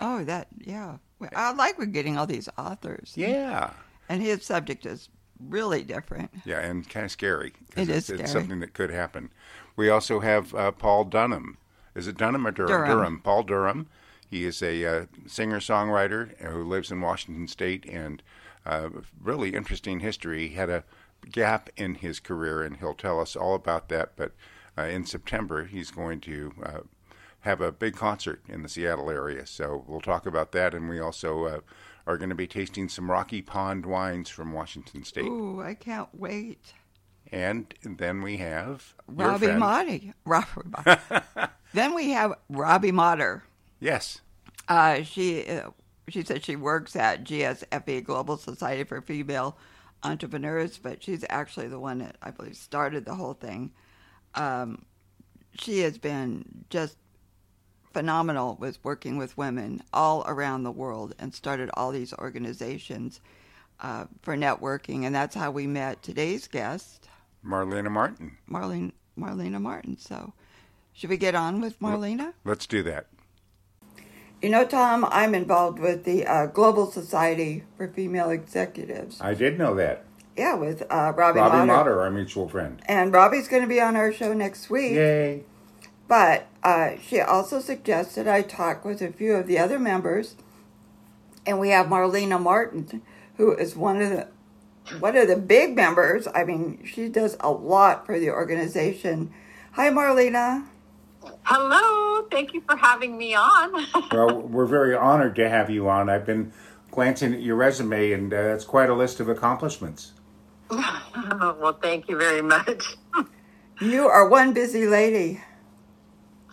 Oh, that yeah. I like we're getting all these authors. Yeah. and his subject is really different. Yeah, and kind of scary. It it's, is It's something that could happen. We also have uh, Paul Dunham. Is it Dunham or Durham? Durham. Paul Durham. He is a uh, singer-songwriter who lives in Washington State and uh, really interesting history. He had a gap in his career, and he'll tell us all about that. But uh, in September, he's going to uh, have a big concert in the Seattle area. So we'll talk about that, and we also uh, are going to be tasting some Rocky Pond wines from Washington State. Ooh, I can't wait. And then we have Robbie Motti. Robbie Motti. then we have Robbie Motter. Yes. Uh, she uh, she said she works at GSFE Global Society for Female Entrepreneurs, but she's actually the one that I believe started the whole thing. Um, she has been just phenomenal with working with women all around the world and started all these organizations uh, for networking, and that's how we met today's guest, Marlena Martin. Marlene Marlena Martin. So, should we get on with Marlena? Let's do that. You know, Tom, I'm involved with the uh, Global Society for Female Executives. I did know that. Yeah, with uh, Robbie, Robbie Motter. Motter, our mutual friend. And Robbie's going to be on our show next week. Yay. But uh, she also suggested I talk with a few of the other members. And we have Marlena Martin, who is one of the one of the big members. I mean, she does a lot for the organization. Hi, Marlena. Hello, thank you for having me on. Well, we're very honored to have you on. I've been glancing at your resume, and uh, it's quite a list of accomplishments. well, thank you very much. You are one busy lady.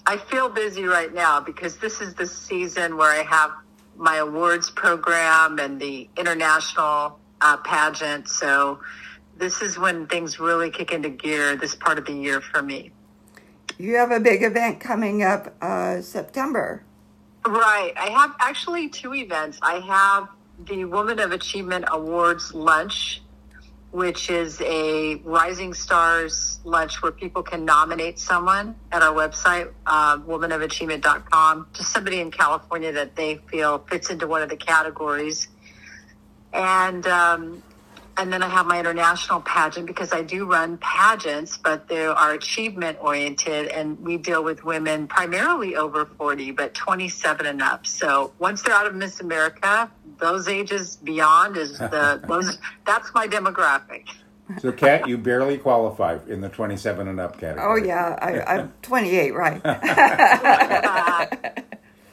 I feel busy right now because this is the season where I have my awards program and the international uh, pageant. So this is when things really kick into gear this part of the year for me. You have a big event coming up uh, September. Right. I have actually two events. I have the Woman of Achievement Awards lunch, which is a Rising Stars lunch where people can nominate someone at our website, uh, womanofachievement.com, just somebody in California that they feel fits into one of the categories. And, um, and then I have my international pageant because I do run pageants, but they are achievement oriented and we deal with women primarily over 40, but 27 and up. So once they're out of Miss America, those ages beyond is the, those, that's my demographic. So, Kat, you barely qualify in the 27 and up category. Oh, yeah. I, I'm 28, right? Uh,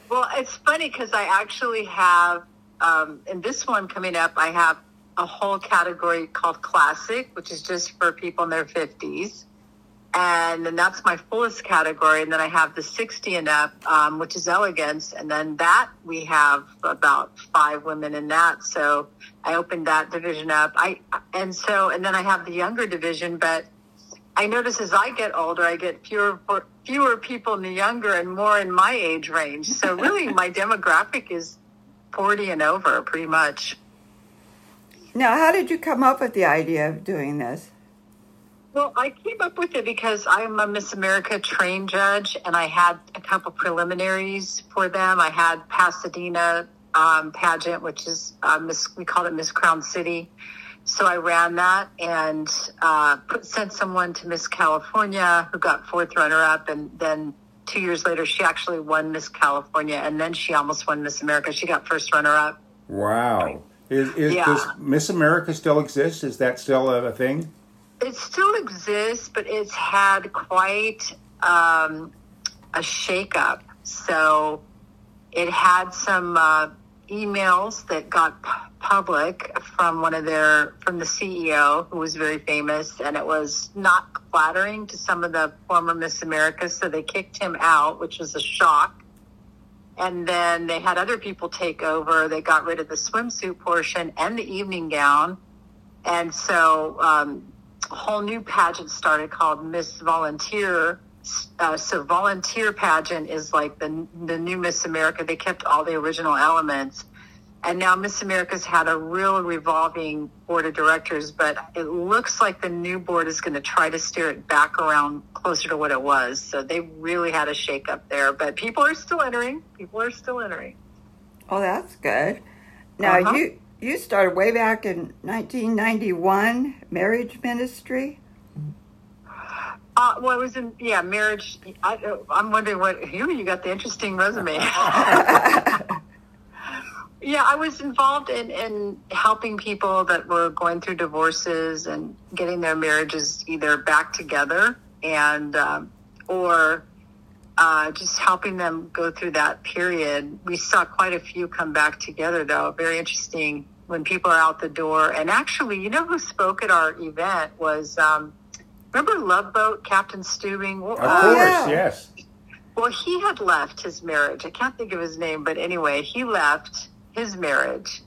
well, it's funny because I actually have, um, in this one coming up, I have a whole category called classic, which is just for people in their 50s. and then that's my fullest category. And then I have the 60 and up, um, which is elegance. And then that we have about five women in that. So I opened that division up. I, and so, and then I have the younger division, but I notice as I get older, I get fewer, fewer people in the younger and more in my age range. So really my demographic is 40 and over pretty much. Now, how did you come up with the idea of doing this? Well, I came up with it because I'm a Miss America trained judge, and I had a couple preliminaries for them. I had Pasadena um, pageant, which is uh, Miss, we called it Miss Crown City. So I ran that and uh, put, sent someone to Miss California who got fourth runner up, and then two years later she actually won Miss California, and then she almost won Miss America. She got first runner up. Wow. Is, is Yeah. does Miss America still exist? Is that still a, a thing? It still exists, but it's had quite um, a shakeup. So it had some uh, emails that got pu- public from one of their from the CEO who was very famous, and it was not flattering to some of the former Miss Americas, so they kicked him out, which was a shock. And then they had other people take over. They got rid of the swimsuit portion and the evening gown. And so um, a whole new pageant started called Miss Volunteer. Uh, so volunteer pageant is like the the new Miss America. They kept all the original elements, and now Miss America's had a real revolving board of directors. But it looks like the new board is going to try to steer it back around closer to what it was. So they really had a shake up there. But people are still entering. People are still entering. Oh, that's good. Now, Uh-huh. you you started way back in 1991, marriage ministry. Uh, well, I was in yeah marriage. I, I'm wondering what you you got the interesting resume. yeah, I was involved in in helping people that were going through divorces and getting their marriages either back together and um, or uh, just helping them go through that period. We saw quite a few come back together, though. Very interesting when people are out the door. And actually, you know who spoke at our event was. Um, Remember Love Boat, Captain Stubing? Of uh, course, yes. well, he had left his marriage. I can't think of his name, but anyway, he left his marriage.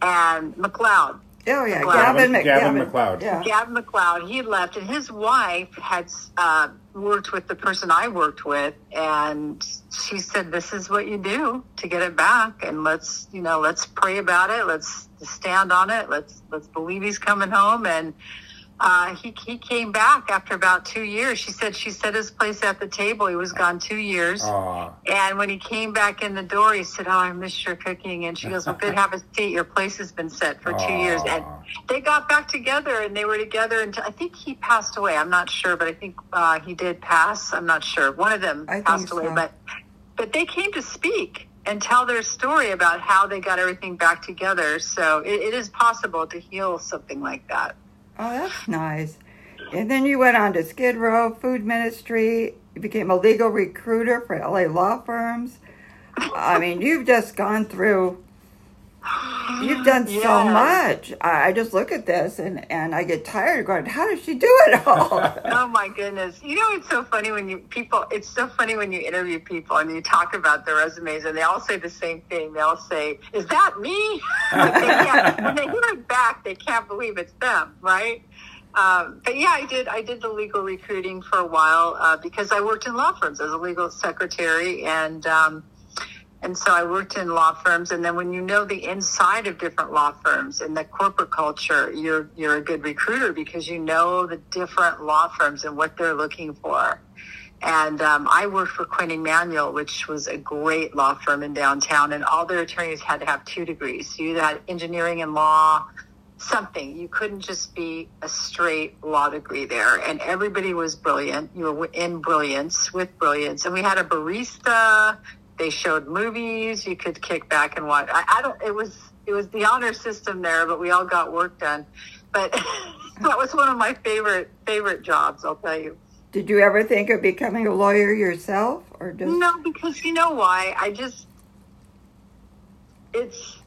And MacLeod, Oh yeah, Gavin- Gavin, Gavin MacLeod. Yeah. Gavin MacLeod, he left, and his wife had uh, worked with the person I worked with, and she said, "This is what you do to get it back, and let's, you know, let's pray about it. Let's stand on it. Let's let's believe he's coming home." And uh, he he came back after about two years. She said she set his place at the table. He was gone two years. Aw. And when he came back in the door, he said, "Oh, I missed your cooking." And she goes, "Well, good, have a seat. Your place has been set for two years." And they got back together, and they were together until I think he passed away. I'm not sure, but I think uh, he did pass. I'm not sure. One of them I think passed away, so. but but they came to speak and tell their story about how they got everything back together. So it, it is possible to heal something like that. Oh, that's nice. And then you went on to Skid Row Food Ministry. You became a legal recruiter for LA law firms. I mean, you've just gone through. You've done so much. I, I just look at this and, and I get tired of going, how does she do it all? Oh my goodness! You know it's so funny when you people. It's so funny when you interview people and you talk about their resumes, and they all say the same thing. They all say, "Is that me?" Like, they can't- when they hear it back, they can't believe it's them, right? Um, but yeah, I did. I did the legal recruiting for a while uh, because I worked in law firms as a legal secretary, and um, and so I worked in law firms. And then when you know the inside of different law firms and the corporate culture, you're you're a good recruiter because you know the different law firms and what they're looking for. And um, I worked for Quinn Emanuel, which was a great law firm in downtown, and all their attorneys had to have two degrees. So you had engineering and law, something. You couldn't just be a straight law degree there. And everybody was brilliant. You were in brilliance with brilliance. And we had a barista. They showed movies. You could kick back and watch. I, I don't. It was it was the honor system there, but we all got work done. But that was one of my favorite favorite jobs. I'll tell you. Did you ever think of becoming a lawyer yourself, or just? No, because you know why? I just it's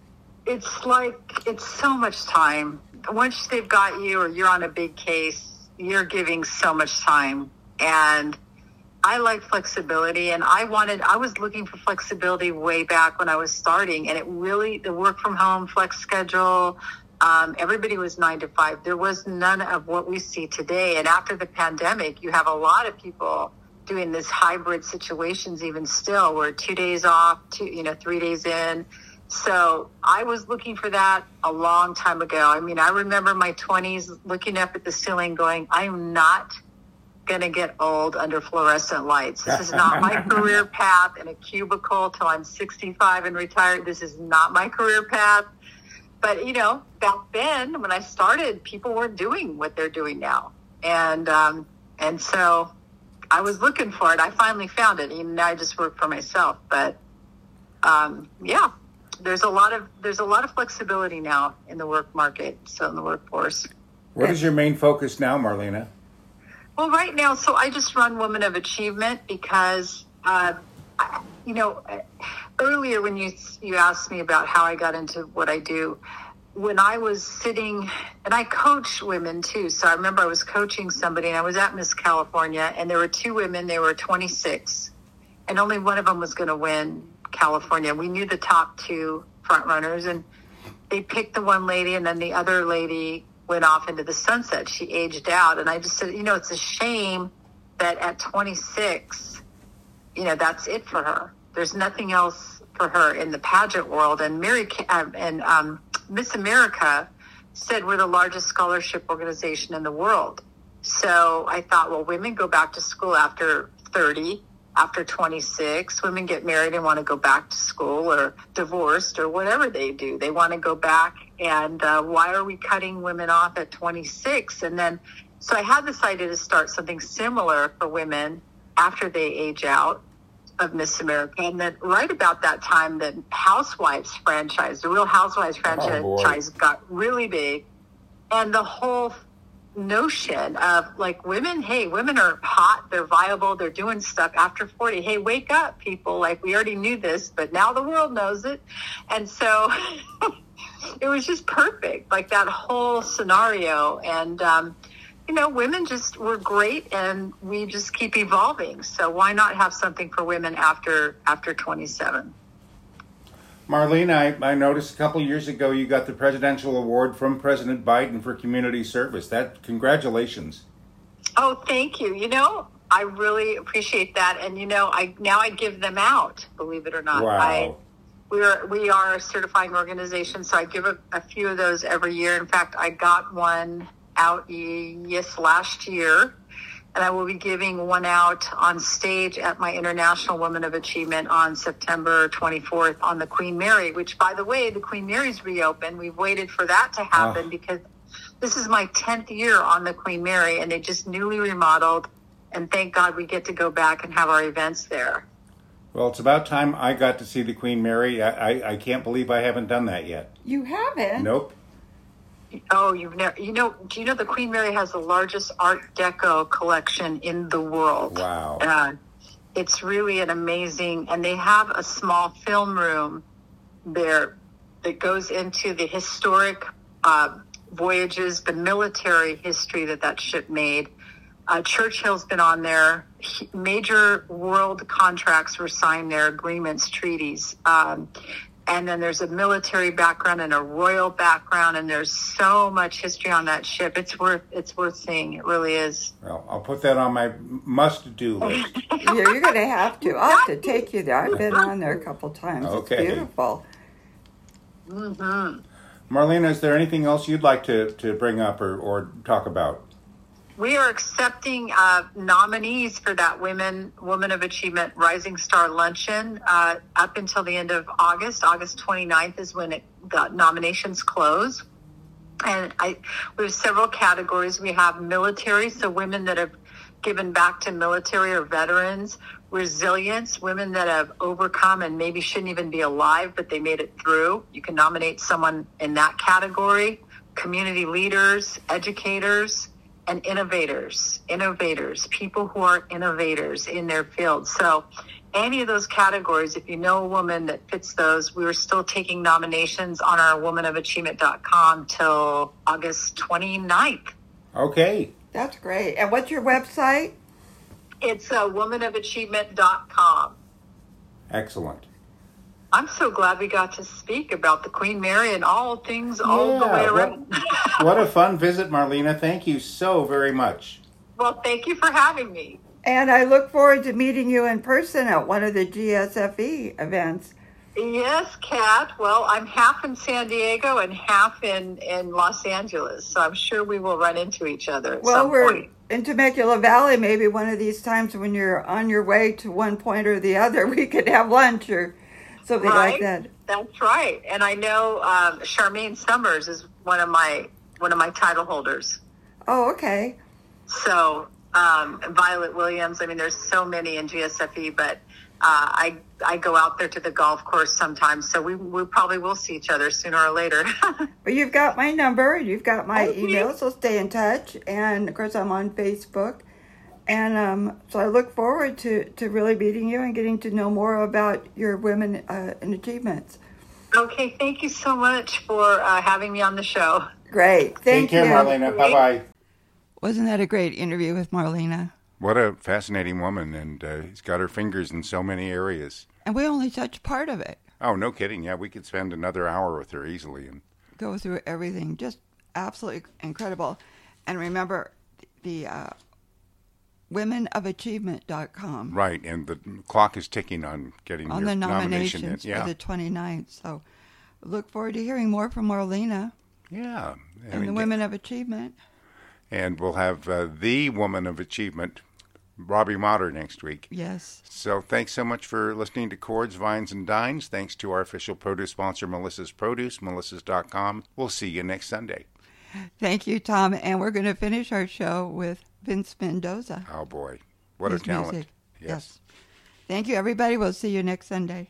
it's like it's so much time. Once they've got you or you're on a big case, you're giving so much time And I like flexibility and I wanted, I was looking for flexibility way back when I was starting and it really, the work from home flex schedule, um, everybody was nine to five. There was none of what we see today. And after the pandemic, you have a lot of people doing this hybrid situations even still where two days off, two, you know, three days in. So I was looking for that a long time ago. I mean, I remember my 20s looking up at the ceiling going, I'm not going to get old under fluorescent lights. This is not my career path in a cubicle till I'm 65 and retired. This is not my career path. But, you know, back then when I started, people weren't doing what they're doing now. And, um, and so I was looking for it. I finally found it. Even now I just work for myself. But, um, yeah, there's a lot of, there's a lot of flexibility now in the work market. So in the workforce. What is your main focus now, Marlena? Well, right now, so I just run Women of Achievement because, uh, I, you know, earlier when you you asked me about how I got into what I do, when I was sitting, and I coach women too. So I remember I was coaching somebody, and I was at Miss California, and there were two women. They were 26, and only one of them was going to win California. We knew the top two front runners, and they picked the one lady, and then the other lady went off into the sunset. She aged out. And I just said, you know, it's a shame that at 26, you know, that's it for her. There's nothing else for her in the pageant world. And Mary uh, and um, Miss America said we're the largest scholarship organization in the world. So I thought, well, women go back to school after 30 after 26. Women get married and want to go back to school or divorced or whatever they do. They want to go back. And uh, why are we cutting women off at 26? And then, so I had this idea to start something similar for women after they age out of Miss America. And then right about that time, the Housewives franchise, the Real Housewives franchise oh, got really big. And the whole notion of like women, hey, women are hot, they're viable, they're doing stuff after 40. Hey, wake up, people. Like we already knew this, but now the world knows it. And so it was just perfect, like that whole scenario. And, um, you know, women just were great and we just keep evolving. So why not have something for women after after 27? Marlene, I, I noticed a couple years ago you got the presidential award from President Biden for community service. That congratulations. Oh, thank you. You know, I really appreciate that, and you know, I now I give them out. Believe it or not, wow. I, we are we are a certifying organization, so I give a, a few of those every year. In fact, I got one out yes last year and I will be giving one out on stage at my International Women of Achievement on September 24th on the Queen Mary, which, by the way, the Queen Mary's reopened. We've waited for that to ah. happen oh. because this is my 10th year on the Queen Mary, and they just newly remodeled. And thank God we get to go back and have our events there. Well, it's about time I got to see the Queen Mary. I, I, I can't believe I haven't done that yet. You haven't? Nope. Oh, you've never, you know, do you know the Queen Mary has the largest Art Deco collection in the world? Wow. Uh, it's really an amazing, and they have a small film room there that goes into the historic uh, voyages, the military history that that ship made. Uh, Churchill's been on there. Major world contracts were signed there, agreements, treaties. Um, and then there's a military background and a royal background and there's so much history on that ship. It's worth it's worth seeing. It really is. Well i'll put that on my must-do list. Yeah, you're gonna have to. I'll have to take you there. I've been on there a couple times. Okay. it's beautiful. Mm-hmm. marlena is there anything else you'd like to, to bring up or, or talk about we are accepting uh, nominees for that Women Women of Achievement Rising Star Luncheon uh, up until the end of August. August 29th is when it, the nominations close. And I, we have several categories. We have military, so women that have given back to military or veterans, resilience, women that have overcome and maybe shouldn't even be alive, but they made it through. You can nominate someone in that category. Community leaders, educators, and innovators, innovators, people who are innovators in their field. So any of those categories, if you know a woman that fits those, we are still taking nominations on our womanofachievement.com till August 29th. Okay. That's great. And what's your website? It's uh, womanofachievement.com. Excellent. I'm so glad we got to speak about the Queen Mary and all things all the way Yeah, what- around. What a fun visit, Marlena. Thank you so very much. well, thank you for having me. And I look forward to meeting you in person at one of the GSFE events. Yes, Kat. Well, I'm half in San Diego and half in, in Los Angeles, so I'm sure we will run into each other at Well, some we're point. in Temecula Valley. Maybe one of these times when you're on your way to one point or the other, we could have lunch or something like Right? that. That's right. And I know um, Charmaine Summers is one of my one of my title holders. Oh, okay. So um, Violet Williams. I mean, there's so many in GSFE, but uh, I I go out there to the golf course sometimes. So we we probably will see each other sooner or later. Well, you've got my number, you've got my Okay. email, so stay in touch. And of course, I'm on Facebook. And um, so I look forward to, to really meeting you and getting to know more about your women uh, and achievements. okay. Thank you so much for uh, having me on the show. Great. Thank Take care, you. Marlena. Bye bye. Wasn't that a great interview with Marlena? What a fascinating woman, and uh, she's got her fingers in so many areas. And we only touched part of it. Oh, no kidding. Yeah, we could spend another hour with her easily. And Go through everything. Just absolutely incredible. And remember, the uh, womenofachievement.com. right, and the clock is ticking on getting on the nomination nominations Yeah, for the 29th. So look forward to hearing more from Marlena yeah. I and mean, the Women of Achievement. And we'll have uh, the woman of achievement, Robbie Motter, next week. Yes. So thanks so much for listening to Chords, Vines, and Dines. Thanks to our official produce sponsor, Melissa's Produce, melissas.com. We'll see you next Sunday. Thank you, Tom. And we're going to finish our show with Vince Mendoza. Oh, boy. What his a talent. music. yes. Thank you, everybody. We'll see you next Sunday.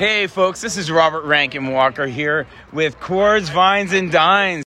Hey, folks, this is Robert Rankin Walker here with Chords, Vines, and Dines.